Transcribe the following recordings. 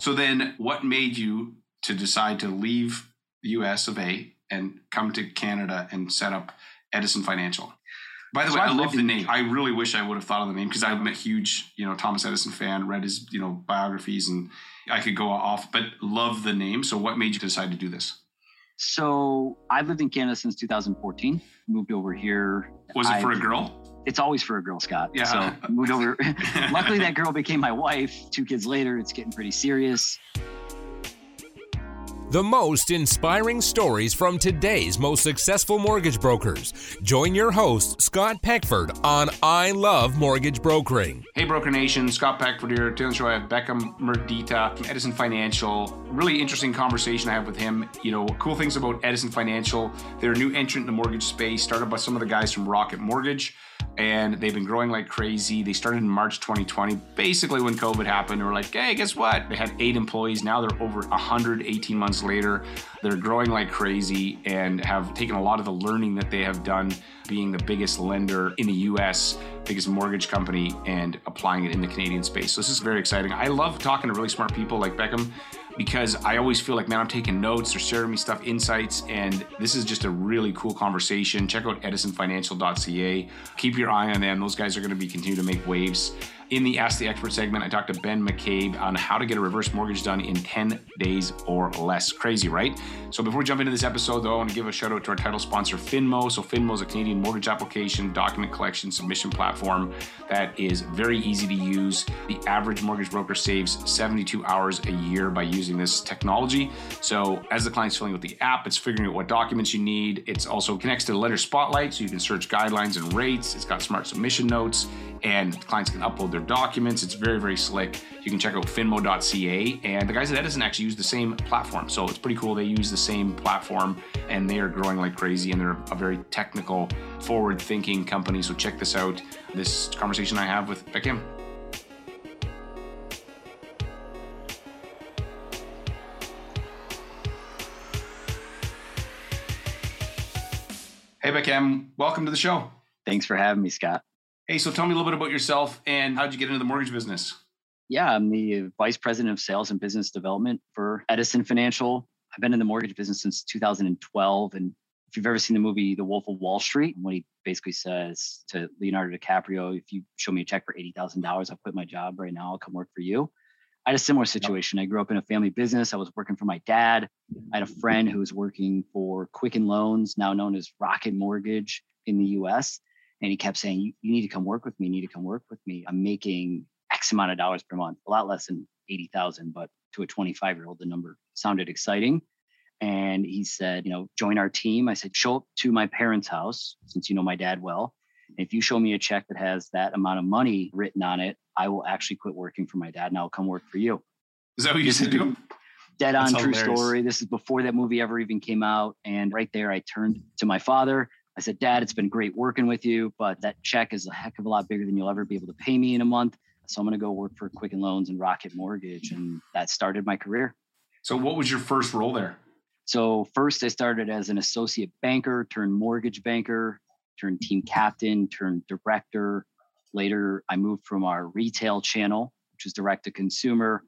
So then, what made you to decide to leave the U.S. of A. and come to Canada and set up Edison Financial? By the So way, I I've love the name. I really wish I would have thought of the name because I'm a huge, you know, Thomas Edison fan. Read his, you know, biographies, and I could go off, but love the name. So, what made you decide to do this? So I've lived in Canada since 2014. Moved over here. Was it for a I- girl? It's always for a girl, Scott. Yeah. So moved over. Luckily, that girl became my wife. Two kids later, it's getting pretty serious. The most inspiring stories from today's most successful mortgage brokers. Join your host, Scott Peckford, on I Love Mortgage Brokering. Hey, Broker Nation, Scott Peckford here. Today on the show, I have Beckham Merdita from Edison Financial. Really interesting conversation I have with him. You know, cool things about Edison Financial. They're a new entrant in the mortgage space, started by some of the guys from Rocket Mortgage, and they've been growing like crazy. They started in March 2020, basically when COVID happened. They were like, hey, guess what? They had eight employees. Now they're over 118 months later. They're growing like crazy and have taken a lot of the learning that they have done being the biggest lender in the US, biggest mortgage company, and applying it in the Canadian space. So this is very exciting. I love talking to really smart people like Beckham because I always feel like, man, I'm taking notes, they're sharing me stuff, insights, and this is just a really cool conversation. Check out edisonfinancial.ca. Keep your eye on them. Those guys are going to be continue to make waves. In the Ask the Expert segment, I talked to Ben McCabe on how to get a reverse mortgage done in 10 days or less. Crazy, right? So before we jump into this episode, though, I want to give a shout out to our title sponsor, Finmo. So Finmo is a Canadian mortgage application, document collection, submission platform that is very easy to use. The average mortgage broker saves 72 hours a year by using this technology. So as the client's filling out the app, it's figuring out what documents you need. It's also connects to the lender spotlight, so you can search guidelines and rates. It's got smart submission notes and clients can upload their documents. It's very, very slick. You can check out finmo.ca. And the guys at Edison actually use the same platform. So it's pretty cool. They use the same platform and they are growing like crazy and they're a very technical, forward thinking company. So check this out. This conversation I have with Beckham. Hey, Beckham, welcome to the show. Thanks for having me, Scott. Hey, so tell me a little bit about yourself and how'd you get into the mortgage business? Yeah, I'm the vice president of sales and business development for Edison Financial. I've been in the mortgage business since 2012. And if you've ever seen the movie The Wolf of Wall Street, what he basically says to Leonardo DiCaprio, if you show me a check for $80,000, I'll quit my job right now. I'll come work for you. I had a similar situation. I grew up in a family business. I was working for my dad. I had a friend who was working for Quicken Loans, now known as Rocket Mortgage in the US. And he kept saying, you, you need to come work with me. You need to come work with me. I'm making X amount of dollars per month, a lot less than 80,000, but to a 25 year old, the number sounded exciting. And he said, you know, join our team. I said, show up to my parents' house since you know my dad well. If you show me a check that has that amount of money written on it, I will actually quit working for my dad and I'll come work for you. Is that what you used to do? Dead on That's true hilarious. story. This is before that movie ever even came out. And right there, I turned to my father. I said, Dad, it's been great working with you, but that check is a heck of a lot bigger than you'll ever be able to pay me in a month. So I'm going to go work for Quicken Loans and Rocket Mortgage. And that started my career. So, what was your first role there? So first I started as an associate banker, turned mortgage banker, turned team captain, turned director. Later, I moved from our retail channel, which is direct to consumer,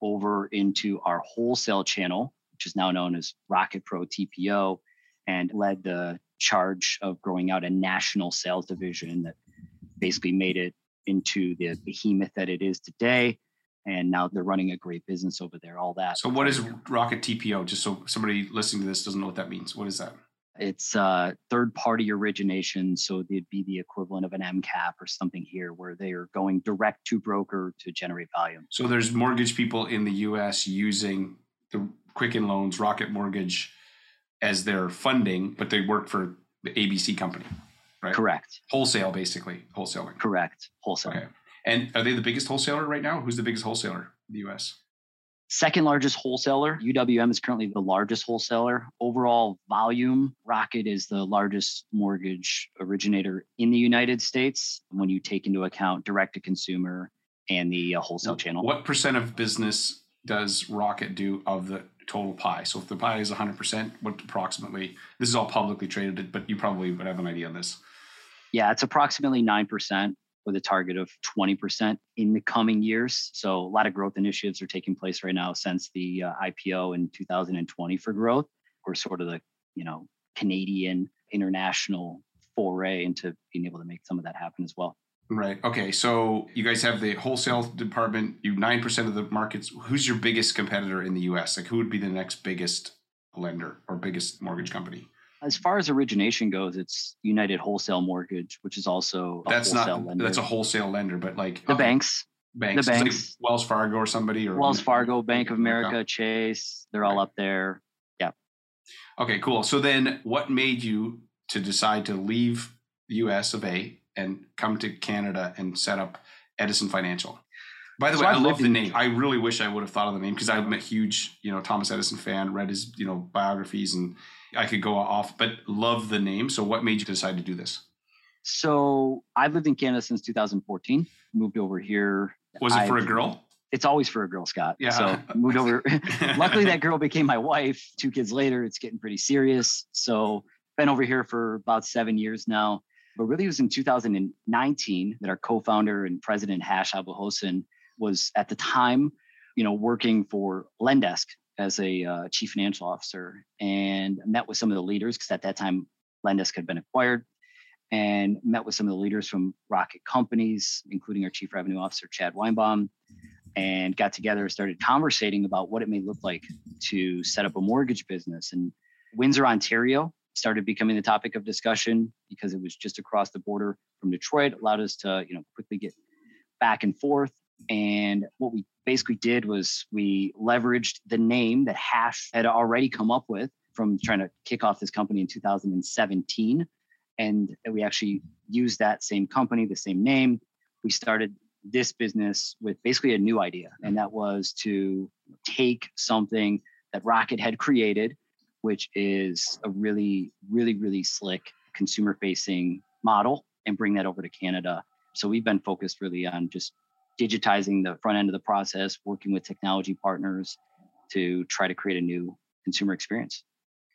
over into our wholesale channel, which is now known as Rocket Pro TPO, and led the charge of growing out a national sales division that basically made it into the behemoth that it is today. And now they're running a great business over there, all that. So, what is Rocket TPO? Just so somebody listening to this doesn't know what that means. What is that? It's uh, third party origination. So it'd be the equivalent of an MCAP or something here where they are going direct to broker to generate volume. So, there's mortgage people in the US using the Quicken Loans, Rocket Mortgage as their funding, but they work for the ABC company, right? Correct. Wholesale, basically, wholesaling. Correct. Wholesale. Okay. And are they the biggest wholesaler right now? Who's the biggest wholesaler in the US? Second largest wholesaler. UWM is currently the largest wholesaler. Overall volume, Rocket is the largest mortgage originator in the United States when you take into account direct to consumer and the uh, wholesale channel. What percent of business does Rocket do of the total pie? So if the pie is 100%, what approximately, this is all publicly traded, but you probably would have an idea on this. Yeah, it's approximately 9%. with a target of 20% in the coming years. So a lot of growth initiatives are taking place right now since the uh, IPO in 2020 for growth. We're sort of the, you know, Canadian international foray into being able to make some of that happen as well. Right. Okay. So you guys have the wholesale department. You nine percent of the markets. Who's your biggest competitor in the U.S.? Like, who would be the next biggest lender or biggest mortgage company? As far as origination goes, it's United Wholesale Mortgage, which is also that's not lender. that's a wholesale lender, but like the okay. banks, banks, the banks, like Wells Fargo or somebody, or Wells Fargo, Bank of America, Chase, they're all up there. Yeah. Okay, cool. So then, what made you to decide to leave the U.S. of A and come to Canada and set up Edison Financial. By the so way, I've i love the name. I really wish I would have thought of the name because I'm a huge, you know, Thomas Edison fan. Read his, you know, biographies, and I could go off, but love the name. So, what made you decide to do this? So, I've lived in Canada since 2014. Moved over here. Was it for I've, a girl? It's always for a girl, Scott. Yeah. So moved over. Luckily, that girl became my wife. Two kids later, it's getting pretty serious. So, been over here for about seven years now but really, it was in 2019 that our co-founder and president Hash Abu was at the time, you know, working for Lendesk as a uh, chief financial officer, and met with some of the leaders because at that time Lendesk had been acquired, and met with some of the leaders from Rocket companies, including our chief revenue officer Chad Weinbaum, and got together and started conversating about what it may look like to set up a mortgage business. And Windsor, Ontario started becoming the topic of discussion because it was just across the border from Detroit, allowed us to, you know, quickly get back and forth. And what we basically did was we leveraged the name that Hash had already come up with from trying to kick off this company in 2017. And we actually used that same company, the same name. We started this business with basically a new idea, and that was to take something that Rocket had created which is a really, really, really slick consumer facing model, and bring that over to Canada. So we've been focused really on just digitizing the front end of the process, working with technology partners to try to create a new consumer experience.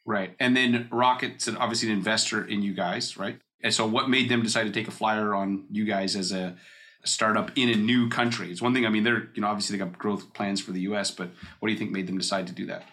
Right. And then Rocket's obviously an investor in you guys, right? And so what made them decide to take a flyer on you guys as a, a startup in a new country? It's one thing, I mean, they're, you know, obviously they got growth plans for the US, but what do you think made them decide to do that?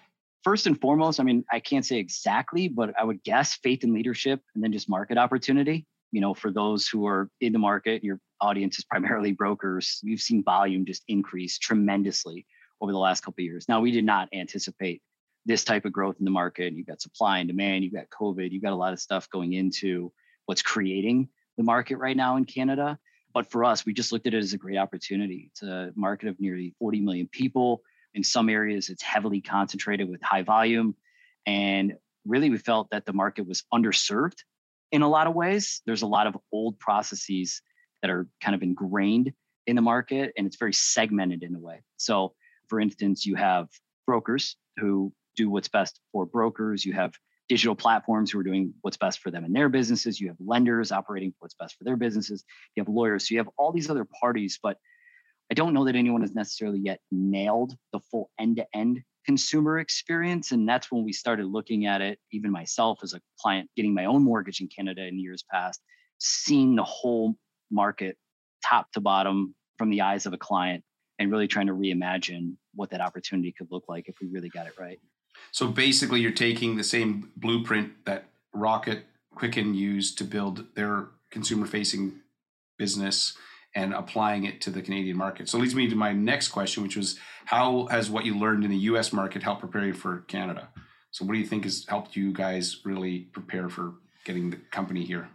First and foremost, I mean, I can't say exactly, but I would guess faith in leadership and then just market opportunity. You know, for those who are in the market, your audience is primarily brokers. We've seen volume just increase tremendously over the last couple of years. Now, we did not anticipate this type of growth in the market. You've got supply and demand, you've got COVID, you've got a lot of stuff going into what's creating the market right now in Canada. But for us, we just looked at it as a great opportunity. It's a market of nearly 40 million people. In some areas, it's heavily concentrated with high volume. And really, we felt that the market was underserved in a lot of ways. There's a lot of old processes that are kind of ingrained in the market, and it's very segmented in a way. So, for instance, you have brokers who do what's best for brokers, you have digital platforms who are doing what's best for them in their businesses. You have lenders operating what's best for their businesses. You have lawyers. So you have all these other parties, but I don't know that anyone has necessarily yet nailed the full end to end consumer experience. And that's when we started looking at it, even myself as a client getting my own mortgage in Canada in years past, seeing the whole market top to bottom from the eyes of a client and really trying to reimagine what that opportunity could look like if we really got it right. So basically, you're taking the same blueprint that Rocket Quicken used to build their consumer facing business and applying it to the Canadian market. So leads me to my next question, which was how has what you learned in the US market helped prepare you for Canada? So what do you think has helped you guys really prepare for getting the company here?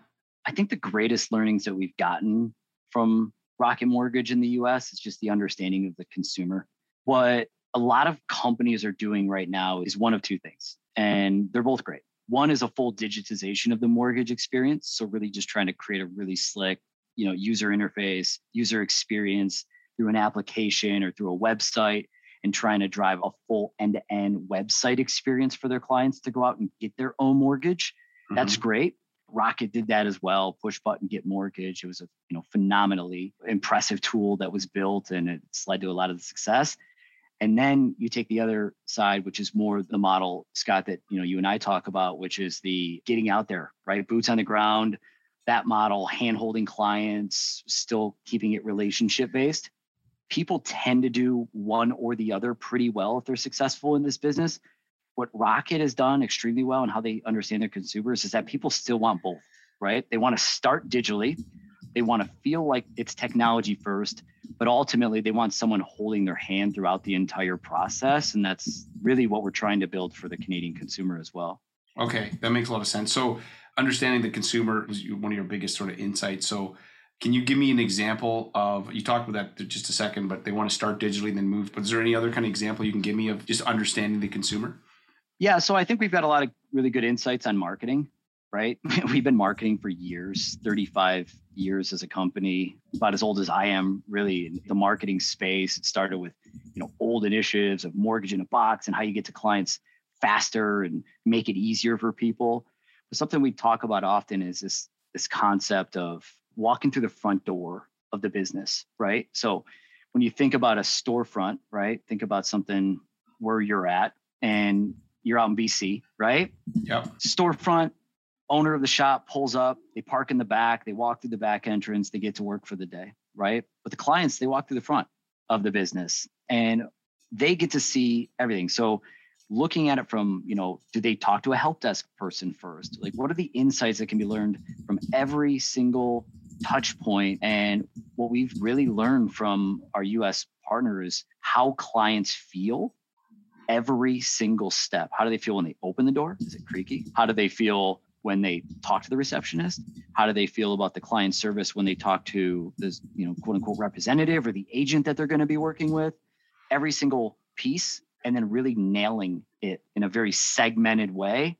I think the greatest learnings that we've gotten from Rocket Mortgage in the US is just the understanding of the consumer. What a lot of companies are doing right now is one of two things, and they're both great. One is a full digitization of the mortgage experience. So, really just trying to create a really slick, you know user interface user experience through an application or through a website and trying to drive a full end-to-end website experience for their clients to go out and get their own mortgage mm-hmm. that's great. Rocket did that as well push button get mortgage. It was a you know phenomenally impressive tool that was built and it's led to a lot of the success. And then you take the other side which is more the model scott that you know you and i talk about which is the getting out there right? Boots on the ground that model, hand holding clients, still keeping it relationship based. People tend to do one or the other pretty well if they're successful in this business. What Rocket has done extremely well and how they understand their consumers is that people still want both, right? They want to start digitally, they want to feel like it's technology first, but ultimately they want someone holding their hand throughout the entire process. And that's really what we're trying to build for the Canadian consumer as well. Okay, that makes a lot of sense. So understanding the consumer is one of your biggest sort of insights. So can you give me an example of you talked about that just a second, but they want to start digitally and then move. But is there any other kind of example you can give me of just understanding the consumer? Yeah, so I think we've got a lot of really good insights on marketing, right? we've been marketing for years, 35 years as a company, about as old as I am, really in the marketing space. It started with, you know, old initiatives of mortgage in a box and how you get to clients faster and make it easier for people. Something we talk about often is this this concept of walking through the front door of the business, right? So when you think about a storefront, right? Think about something where you're at and you're out in BC, right? Yep. Storefront, owner of the shop pulls up, they park in the back, they walk through the back entrance, they get to work for the day, right? But the clients, they walk through the front of the business and they get to see everything. So looking at it from you know do they talk to a help desk person first? Like what are the insights that can be learned from every single touch point? And what we've really learned from our us partners how clients feel every single step. How do they feel when they open the door? Is it creaky? How do they feel when they talk to the receptionist? How do they feel about the client service when they talk to this you know quote unquote representative or the agent that they're going to be working with? Every single piece and then really nailing it in a very segmented way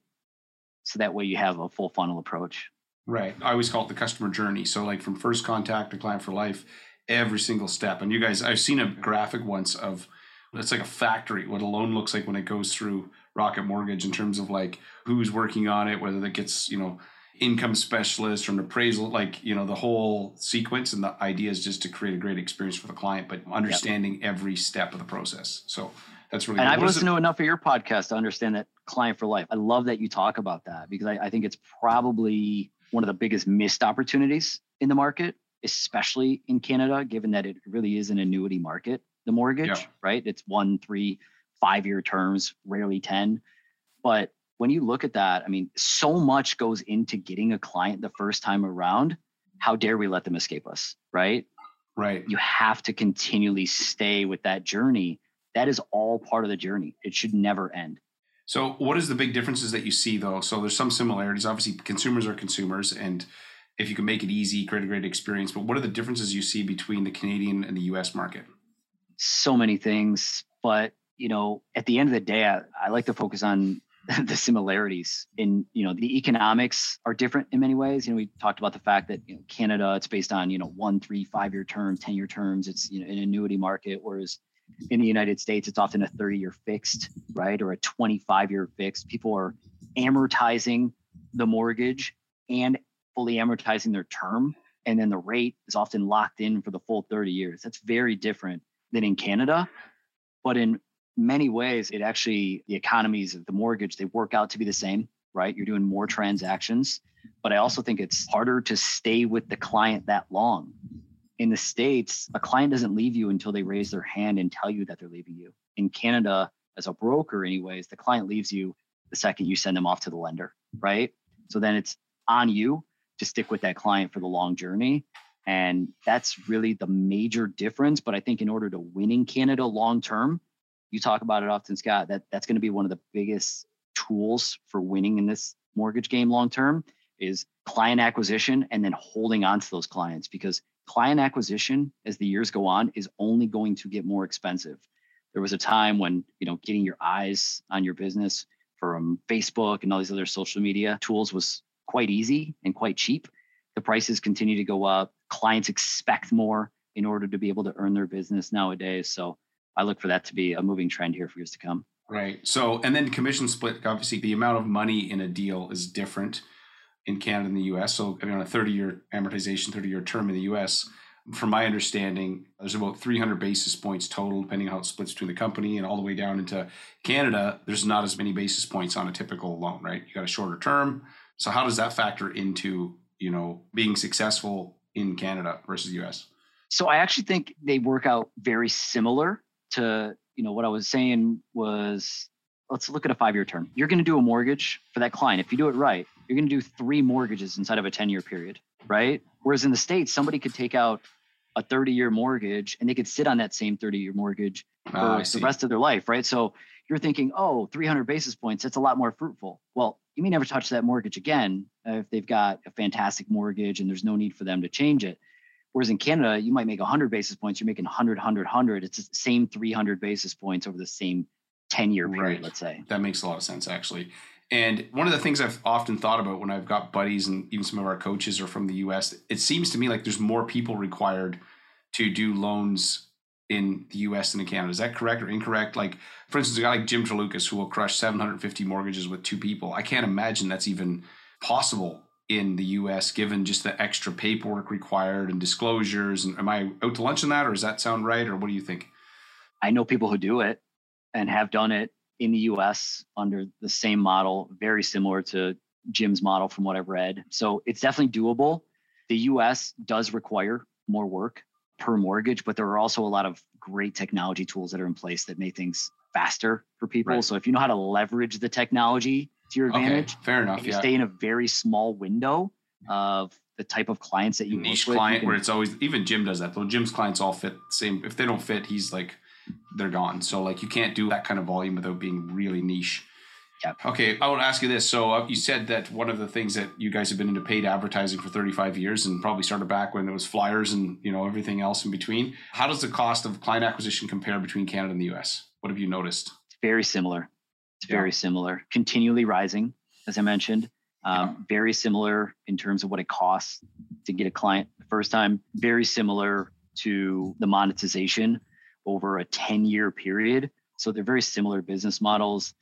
so that way you have a full funnel approach. Right. I always call it the customer journey. So like from first contact to client for life every single step. And you guys i've seen a graphic once of it's like a factory what a loan looks like when it goes through rocket mortgage in terms of like who's working on it whether that gets you know income specialist or an appraisal like you know the whole sequence and the idea is just to create a great experience for the client but understanding yep. every step of the process. So that's really and I've listened to enough of your podcast to understand that client for life. I love that you talk about that because I, I think it's probably one of the biggest missed opportunities in the market, especially in Canada, given that it really is an annuity market, the mortgage, yeah. right? It's one, three, five year terms, rarely 10. But when you look at that, I mean, so much goes into getting a client the first time around. How dare we let them escape us, right? Right. You have to continually stay with that journey that is all part of the journey. It should never end. So, what is the big differences that you see though? So, there's some similarities. Obviously, consumers are consumers, and if you can make it easy, create a great experience. But what are the differences you see between the Canadian and the U.S. market? So many things, but you know, at the end of the day, I, I like to focus on the similarities in you know the economics are different in many ways you know we talked about the fact that you know canada it's based on you know one three five year terms ten year terms it's you know an annuity market whereas in the United States, it's often a 30 year fixed, right? Or a 25 year fixed. People are amortizing the mortgage and fully amortizing their term. And then the rate is often locked in for the full 30 years. That's very different than in Canada. But in many ways, it actually, the economies of the mortgage, they work out to be the same, right? You're doing more transactions. But I also think it's harder to stay with the client that long in the states a client doesn't leave you until they raise their hand and tell you that they're leaving you. In canada as a broker anyways the client leaves you the second you send them off to the lender right? So then it's on you to stick with that client for the long journey. And that's really the major difference. But i think in order to win in canada long term you talk about it often scott that that's going to be one of the biggest tools for winning in this mortgage game long term is client acquisition and then holding on to those clients because client acquisition as the years go on is only going to get more expensive. There was a time when, you know, getting your eyes on your business from Facebook and all these other social media tools was quite easy and quite cheap. The prices continue to go up. Clients expect more in order to be able to earn their business nowadays. So I look for that to be a moving trend here for years to come. Right. So, and then commission split, obviously, the amount of money in a deal is different in Canada and the US. So, I mean, on a 30 year amortization, 30 year term in the US, from my understanding, there's about 300 basis points total, depending on how it splits between the company and all the way down into Canada. There's not as many basis points on a typical loan, right? You got a shorter term. So, how does that factor into you know, being successful in Canada versus the US? So I actually think they work out very similar to, you know, what I was saying was let's look at a five year term. You're going to do a mortgage for that client. If you do it right, you're going to do three mortgages inside of a 10 year period, right? Whereas in the States, somebody could take out a 30 year mortgage and they could sit on that same 30 year mortgage ah, for the rest of their life, right? So you're thinking, oh, 300 basis points, that's a lot more fruitful. Well, you may never touch that mortgage again if they've got a fantastic mortgage and there's no need for them to change it. Whereas in Canada, you might make 100 basis points, you're making 100, 100, 100. It's the same 300 basis points over the same 10 year period, right. let's say. That makes a lot of sense, actually. And one of the things I've often thought about when I've got buddies and even some of our coaches are from the US, it seems to me like there's more people required to do loans in the US than in Canada. Is that correct or incorrect? Like, for instance, a guy like Jim Tralucas who will crush 750 mortgages with two people. I can't imagine that's even possible in the US given just the extra paperwork required and disclosures. And am I out to lunch on that or does that sound right? Or what do you think? I know people who do it and have done it in the US under the same model, very similar to Jim's model from what I've read. So it's definitely doable. The US does require more work per mortgage, but there are also a lot of great technology tools that are in place that make things faster for people. Right. So if you know how to leverage the technology to your advantage, okay, fair enough. you yeah. stay in a very small window of the type of clients that you niche client with, where it's always even Jim does that though. Jim's clients all fit the same. If they don't fit, he's like they're gone. So like you can't do that kind of volume without being really niche. Yeah. Okay, I want to ask you this. So uh, you said that one of the things that you guys have been into paid advertising for 35 years, and probably started back when there was flyers and you know everything else in between. How does the cost of client acquisition compare between Canada and the U.S.? What have you noticed? It's very similar. It's yeah. very similar. Continually rising, as I mentioned. Um, yeah. Very similar in terms of what it costs to get a client the first time. Very similar to the monetization over a 10 year period. So they're very similar business models.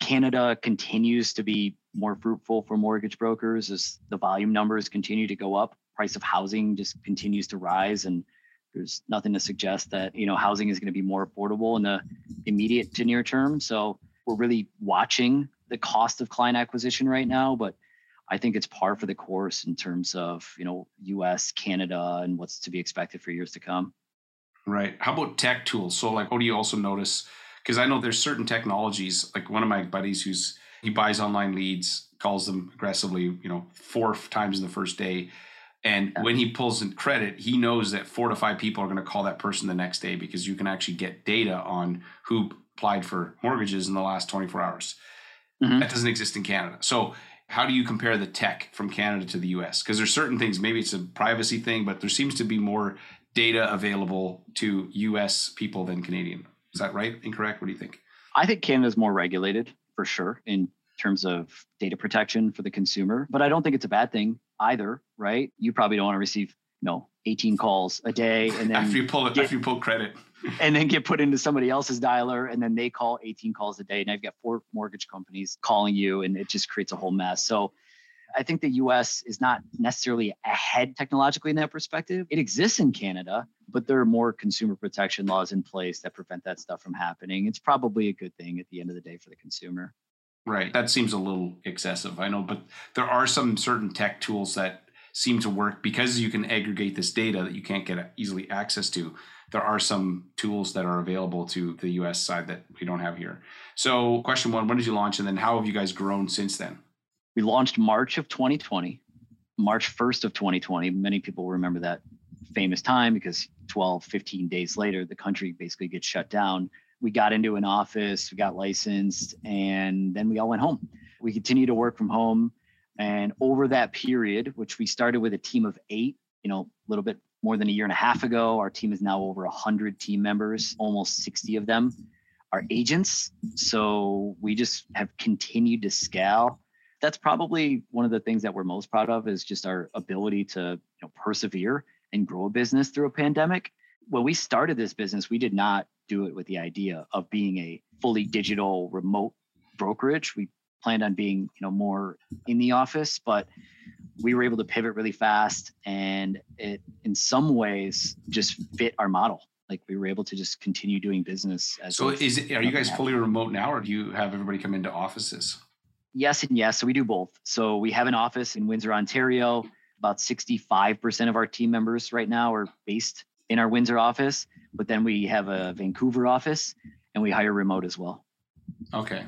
Canada continues to be more fruitful for mortgage brokers as the volume numbers continue to go up. Price of housing just continues to rise, and there's nothing to suggest that you know housing is going to be more affordable in the immediate to near term. So we're really watching the cost of client acquisition right now, but I think it's par for the course in terms of you know U.S., Canada, and what's to be expected for years to come. Right. How about tech tools? So, like, what do you also notice? Because I know there's certain technologies. Like one of my buddies, who's he buys online leads, calls them aggressively, you know, four times in the first day. And when he pulls in credit, he knows that four to five people are going to call that person the next day because you can actually get data on who applied for mortgages in the last 24 hours. Mm-hmm. That doesn't exist in Canada. So, how do you compare the tech from Canada to the US? Because there's certain things, maybe it's a privacy thing, but there seems to be more data available to US people than Canadian. Is that right? Incorrect? What do you think? I think Canada is more regulated for sure in terms of data protection for the consumer, but I don't think it's a bad thing either, right? You probably don't want to receive, you know, 18 calls a day and then after you pull it, get, after you pull credit. and then get put into somebody else's dialer and then they call 18 calls a day. And I've got four mortgage companies calling you and it just creates a whole mess. So I think the US is not necessarily ahead technologically in that perspective. It exists in Canada, but there are more consumer protection laws in place that prevent that stuff from happening. It's probably a good thing at the end of the day for the consumer. Right. That seems a little excessive. I know, but there are some certain tech tools that seem to work because you can aggregate this data that you can't get easily access to. There are some tools that are available to the US side that we don't have here. So, question one, when did you launch? And then how have you guys grown since then? We launched March of 2020, March 1st of 2020. Many people remember that famous time because 12, 15 days later, the country basically gets shut down. We got into an office, we got licensed, and then we all went home. We continued to work from home. And over that period, which we started with a team of eight, you know, a little bit more than a year and a half ago, our team is now over 100 team members, almost 60 of them are agents. So we just have continued to scale that's probably one of the things that we're most proud of is just our ability to you know, persevere and grow a business through a pandemic. When we started this business, we did not do it with the idea of being a fully digital remote brokerage. We planned on being, you know, more in the office, but we were able to pivot really fast and it in some ways just fit our model. Like we were able to just continue doing business as So is it are you guys fully remote now or do you have everybody come into offices? Yes and yes. So we do both. So we have an office in Windsor, Ontario. About 65% of our team members right now are based in our Windsor office, but then we have a Vancouver office and we hire remote as well. Okay.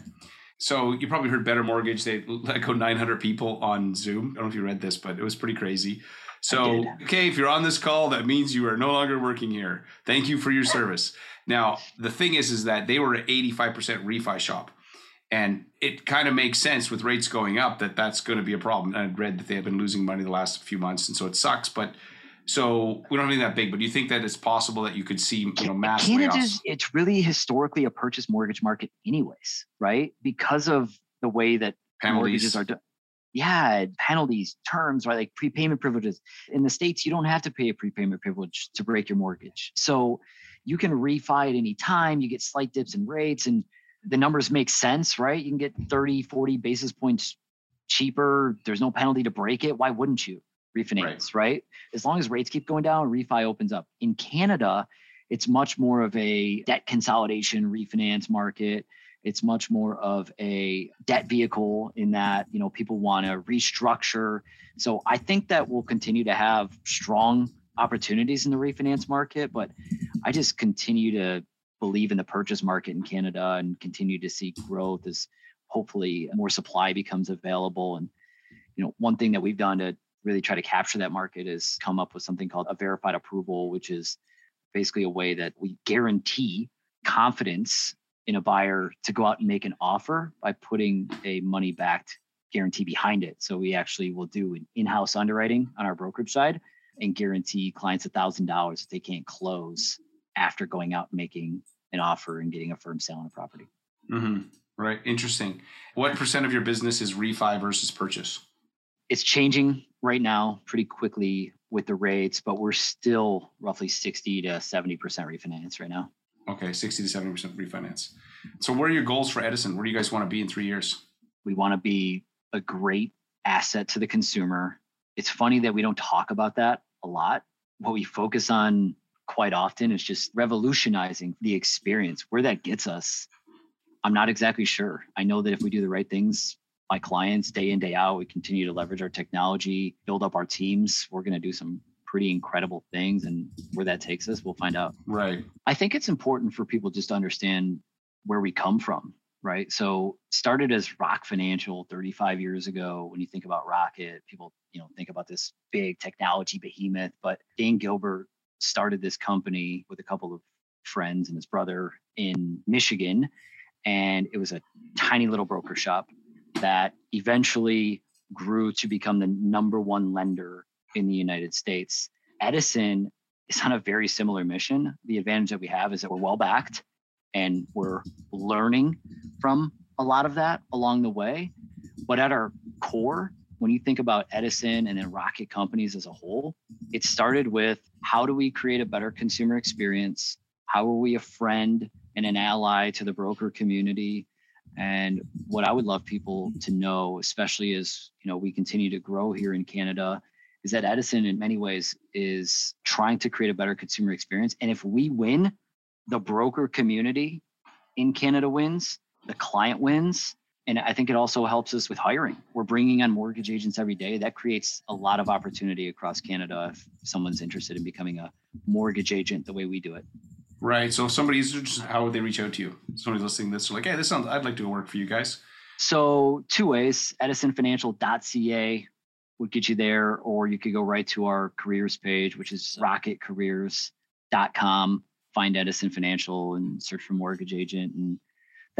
So you probably heard Better Mortgage. They let go 900 people on Zoom. I don't know if you read this, but it was pretty crazy. So, okay, if you're on this call, that means you are no longer working here. Thank you for your service. Now, the thing is, is that they were an 85% refi shop. And it kind of makes sense with rates going up that that's going to be a problem. And I read that they have been losing money the last few months. And so it sucks. But so we don't anything that big, but do you think that it's possible that you could see, you know, mass Canada's, layoffs? It's really historically a purchase mortgage market anyways, right? Because of the way that penalties. mortgages are done. Yeah, penalties, terms, right? Like prepayment privileges. In the States, you don't have to pay a prepayment privilege to break your mortgage. So you can refi at any time. You get slight dips in rates and the numbers make sense, right? You can get 30, 40 basis points cheaper. There's no penalty to break it. Why wouldn't you? refinance, right. right? As long as rates keep going down, refi opens up. In Canada, it's much more of a debt consolidation refinance market. It's much more of a debt vehicle in that, you know, people want to restructure. So I think that we'll continue to have strong opportunities in the refinance market, but I just continue to believe in the purchase market in Canada and continue to see growth as hopefully more supply becomes available. And, you know, one thing that we've done to really try to capture that market is come up with something called a verified approval, which is basically a way that we guarantee confidence in a buyer to go out and make an offer by putting a money backed guarantee behind it. So we actually will do an in-house underwriting on our brokerage side and guarantee clients a thousand dollars if they can't close after going out and making an offer and getting a firm sale on a property. Mm-hmm. Right. Interesting. What percent of your business is refi versus purchase? It's changing right now pretty quickly with the rates, but we're still roughly 60 to 70% refinance right now. Okay, 60 to 70% refinance. So, what are your goals for Edison? Where do you guys want to be in three years? We want to be a great asset to the consumer. It's funny that we don't talk about that a lot. What we focus on quite often is just revolutionizing the experience. Where that gets us, I'm not exactly sure. I know that if we do the right things, my clients day in day out we continue to leverage our technology build up our teams we're going to do some pretty incredible things and where that takes us we'll find out right i think it's important for people just to understand where we come from right so started as rock financial 35 years ago when you think about rocket people you know think about this big technology behemoth but Dan gilbert started this company with a couple of friends and his brother in michigan and it was a tiny little broker shop that eventually grew to become the number one lender in the United States. Edison is on a very similar mission. The advantage that we have is that we're well backed and we're learning from a lot of that along the way. But at our core, when you think about Edison and then rocket companies as a whole, it started with how do we create a better consumer experience? How are we a friend and an ally to the broker community? And what I would love people to know, especially as you know we continue to grow here in Canada, is that Edison in many ways is trying to create a better consumer experience. And if we win, the broker community in Canada wins, the client wins, and I think it also helps us with hiring. We're bringing on mortgage agents every day. That creates a lot of opportunity across Canada if someone's interested in becoming a mortgage agent the way we do it. Right. So if somebody's just how would they reach out to you? Somebody's listening to this, like, hey, this sounds I'd like to work for you guys. So two ways, edisonfinancial.ca would get you there, or you could go right to our careers page, which is rocketcareers.com, find Edison Financial and search for mortgage agent. And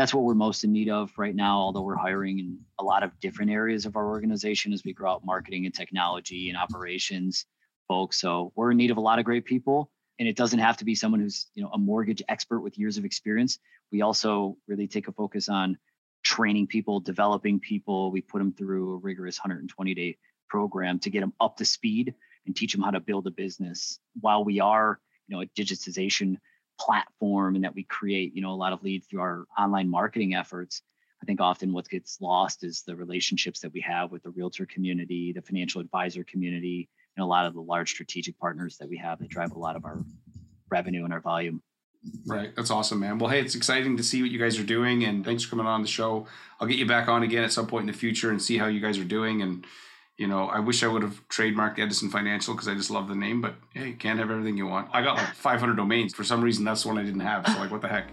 that's what we're most in need of right now, although we're hiring in a lot of different areas of our organization as we grow out marketing and technology and operations folks. So we're in need of a lot of great people and it doesn't have to be someone who's you know a mortgage expert with years of experience. We also really take a focus on training people developing people. We put them through a rigorous 120 day program to get them up to speed and teach them how to build a business. While we are you know a digitization platform and that we create you know a lot of leads through our online marketing efforts i think often what gets lost is the relationships that we have with the realtor community the financial advisor community and a lot of the large strategic partners that we have that drive a lot of our revenue and our volume. Right. That's awesome, man. Well, hey, it's exciting to see what you guys are doing and thanks for coming on the show. I'll get you back on again at some point in the future and see how you guys are doing and You know, I wish I would have trademarked Edison Financial because I just love the name, but hey, you can't have everything you want. I got like 500 domains. For some reason, that's the one I didn't have. So, like, what the heck?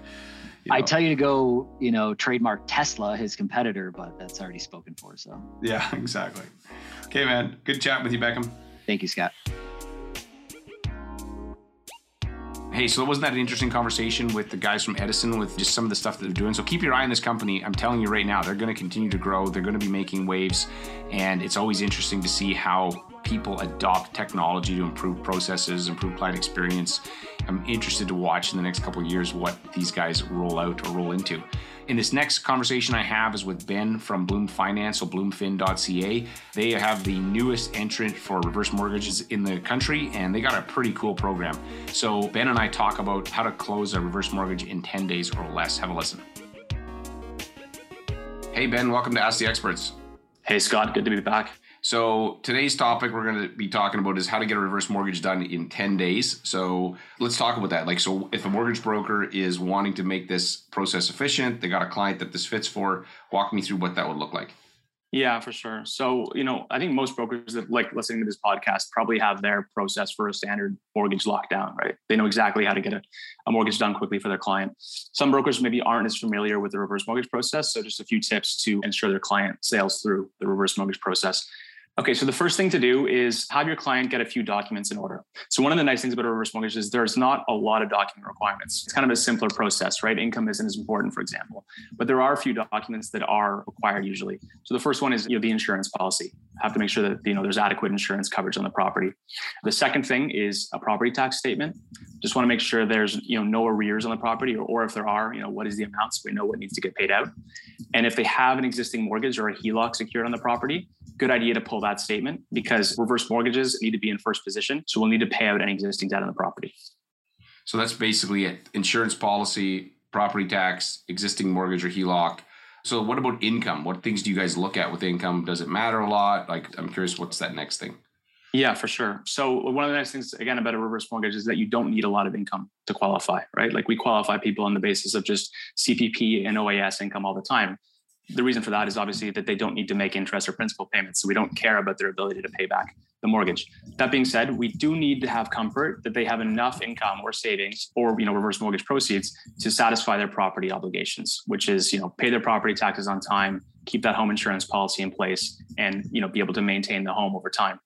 You know? I tell you to go, you know, trademark Tesla, his competitor, but that's already spoken for. So, yeah, exactly. Okay, man. Good chat with you, Beckham. Thank you, Scott. Hey, so wasn't that an interesting conversation with the guys from Edison with just some of the stuff that they're doing? So keep your eye on this company. I'm telling you right now, they're going to continue to grow. They're going to be making waves. And it's always interesting to see how people adopt technology to improve processes, improve client experience. I'm interested to watch in the next couple years what these guys roll out or roll into. In this next conversation I have is with Ben from Bloom Finance, so bloomfin.ca. They have the newest entrant for reverse mortgages in the country, and they got a pretty cool program. So Ben and I talk about how to close a reverse mortgage in 10 days or less. Have a listen. Hey Ben, welcome to Ask the Experts. Hey Scott, good to be back. So today's topic we're going to be talking about is how to get a reverse mortgage done in 10 days. So let's talk about that. Like, so if a mortgage broker is wanting to make this process efficient, they got a client that this fits for, walk me through what that would look like. Yeah, for sure. So, you know, I think most brokers that like listening to this podcast probably have their process for a standard mortgage lockdown, right? They know exactly how to get a, a mortgage done quickly for their client. Some brokers maybe aren't as familiar with the reverse mortgage process. So, just a few tips to ensure their client sails through the reverse mortgage process. Okay, so the first thing to do is have your client get a few documents in order. So one of the nice things about a reverse mortgage is there's not a lot of document requirements. It's kind of a simpler process, right? Income isn't as important, for example, but there are a few documents that are required usually. So the first one is you know the insurance policy. Have to make sure that you know there's adequate insurance coverage on the property. The second thing is a property tax statement. Just want to make sure there's you know no arrears on the property, or, or if there are, you know what is the amount so we know what needs to get paid out. And if they have an existing mortgage or a HELOC secured on the property, good idea to pull that statement because reverse mortgages need to be in first position. So we'll need to pay out any existing debt on the property. So that's basically it insurance policy, property tax, existing mortgage or HELOC. So what about income? What things do you guys look at with income? Does it matter a lot? Like I'm curious what's that next thing? Yeah, for sure. So one of the nice things again about a reverse mortgage is that you don't need a lot of income to qualify, right? Like we qualify people on the basis of just CPP and OAS income all the time the reason for that is obviously that they don't need to make interest or principal payments. So we don't care about their ability to pay back the mortgage. That being said, we do need to have comfort that they have enough income or savings or you know reverse mortgage proceeds to satisfy their property obligations, which is you know pay their property taxes on time, keep that home insurance policy in place, and you know be able to maintain the home over time.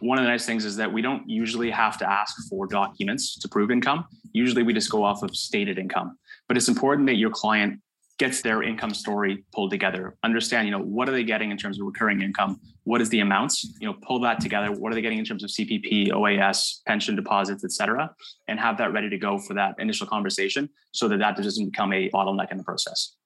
One of the nice things is that we don't usually have to ask for documents to prove income. Usually we just go off of stated income. But it's important that your client gets their income story pulled together understand you know what are they getting in terms of recurring income what is the amounts you know pull that together what are they getting in terms of cpp oas pension deposits et cetera and have that ready to go for that initial conversation so that that doesn't become a bottleneck in the process.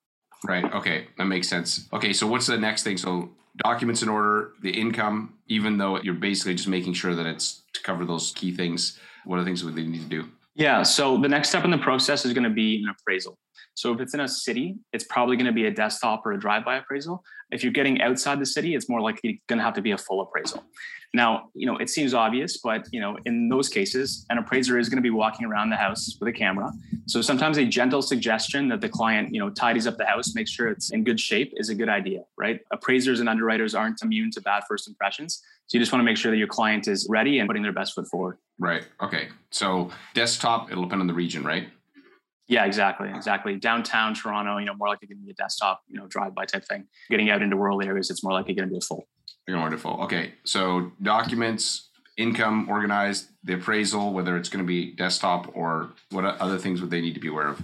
Right. Okay. That makes sense. Okay. So what's the next thing? So documents in order the income even though you're basically just making sure that it's to cover those key things what are the things that they need to do? Yeah. So the next step in the process is going to be an appraisal so if it's in a city, it's probably going to be a desktop or a drive-by appraisal. If you're getting outside the city, it's more likely going to have to be a full appraisal. Now, you know, it seems obvious, but you know, in those cases, an appraiser is going to be walking around the house with a camera. So sometimes a gentle suggestion that the client, you know, tidies up the house, makes sure it's in good shape is a good idea, right? Appraisers and underwriters aren't immune to bad first impressions. So you just want to make sure that your client is ready and putting their best foot forward. Right. Okay. So desktop, it'll depend on the region, right? Yeah, exactly, exactly. Downtown Toronto, you know, more likely going to be a desktop, you know, drive-by type thing. Getting out into rural areas, it's more likely going to be a full. Wonderful. Okay, so documents, income organized, the appraisal, whether it's going to be desktop or what other things would they need to be aware of?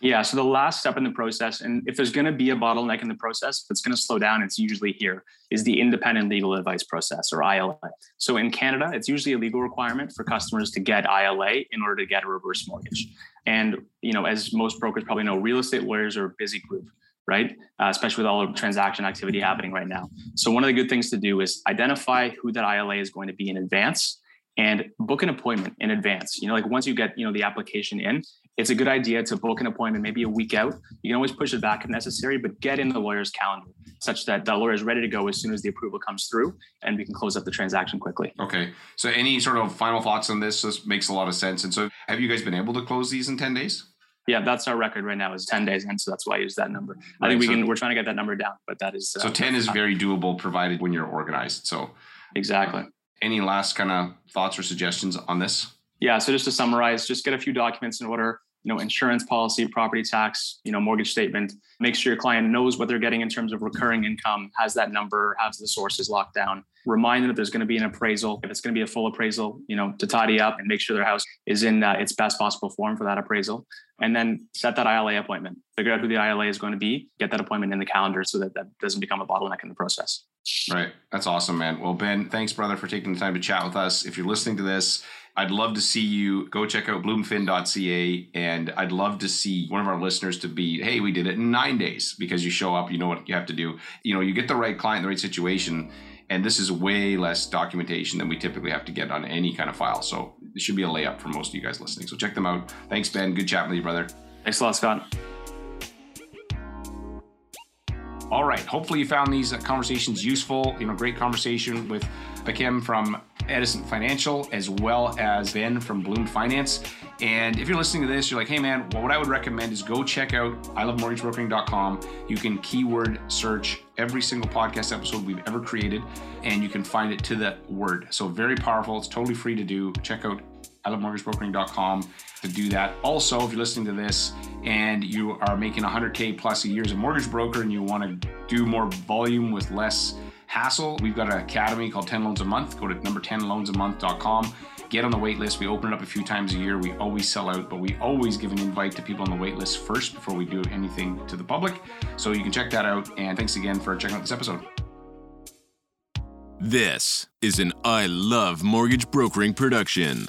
Yeah. So the last step in the process, and if there's going to be a bottleneck in the process that's going to slow down, it's usually here, is the independent legal advice process or ILA. So in Canada, it's usually a legal requirement for customers to get ILA in order to get a reverse mortgage. And you know, as most brokers probably know, real estate lawyers are a busy group, right? Uh, especially with all the transaction activity happening right now. So one of the good things to do is identify who that ILA is going to be in advance and book an appointment in advance. You know, like once you get, you know, the application in, it's a good idea to book an appointment maybe a week out. You can always push it back if necessary, but get in the lawyer's calendar such that the lawyer is ready to go as soon as the approval comes through and we can close up the transaction quickly. Okay. So any sort of final thoughts on this? This makes a lot of sense. And so have you guys been able to close these in 10 days? Yeah, that's our record right now is 10 days. And so that's why I use that number. Right. I think we so, can, we're trying to get that number down, but that is. Uh, so 10 is very doable provided when you're organized. So Exactly. Any last kind of thoughts or suggestions on this? Yeah. So just to summarize, just get a few documents in order you know insurance policy property tax you know mortgage statement. Make sure your client knows what they're getting in terms of recurring income has that number has the sources locked down. Remind them that there's going to be an appraisal. If it's going to be a full appraisal you know to tidy up and make sure their house is in uh, its best possible form for that appraisal. And then set that ILA appointment. Figure out who the ILA is going to be. Get that appointment in the calendar so that that doesn't become a bottleneck in the process. Right. That's awesome man. Well ben thanks brother for taking the time to chat with us. If you're listening to this I'd love to see you go check out bloomfin.ca and I'd love to see one of our listeners to be, hey, we did it in nine days because you show up, you know what you have to do. You know, you get the right client, the right situation, and this is way less documentation than we typically have to get on any kind of file. So it should be a layup for most of you guys listening. So check them out. Thanks, Ben. Good chatting with you, brother. Thanks a lot, Scott. All right. Hopefully, you found these uh, conversations useful. You know, great conversation with Bekim from Edison Financial, as well as Ben from Bloom Finance. And if you're listening to this, you're like, hey man, well, what I would recommend is go check out ilovemortgagebrokering.com. You can keyword search every single podcast episode we've ever created, and you can find it to the word. So very powerful. It's totally free to do. Check out ilovemortgagebrokering.com to do that. Also, if you're listening to this and you are making 100K plus a year as a mortgage broker and you want to do more volume with less hassle, we've got an academy called 10 Loans a Month. Go to number 10loansamonth.com. Get on the wait list. We open it up a few times a year. We always sell out, but we always give an invite to people on the wait list first before we do anything to the public. So you can check that out. And thanks again for checking out this episode. This is an I Love Mortgage Brokering production.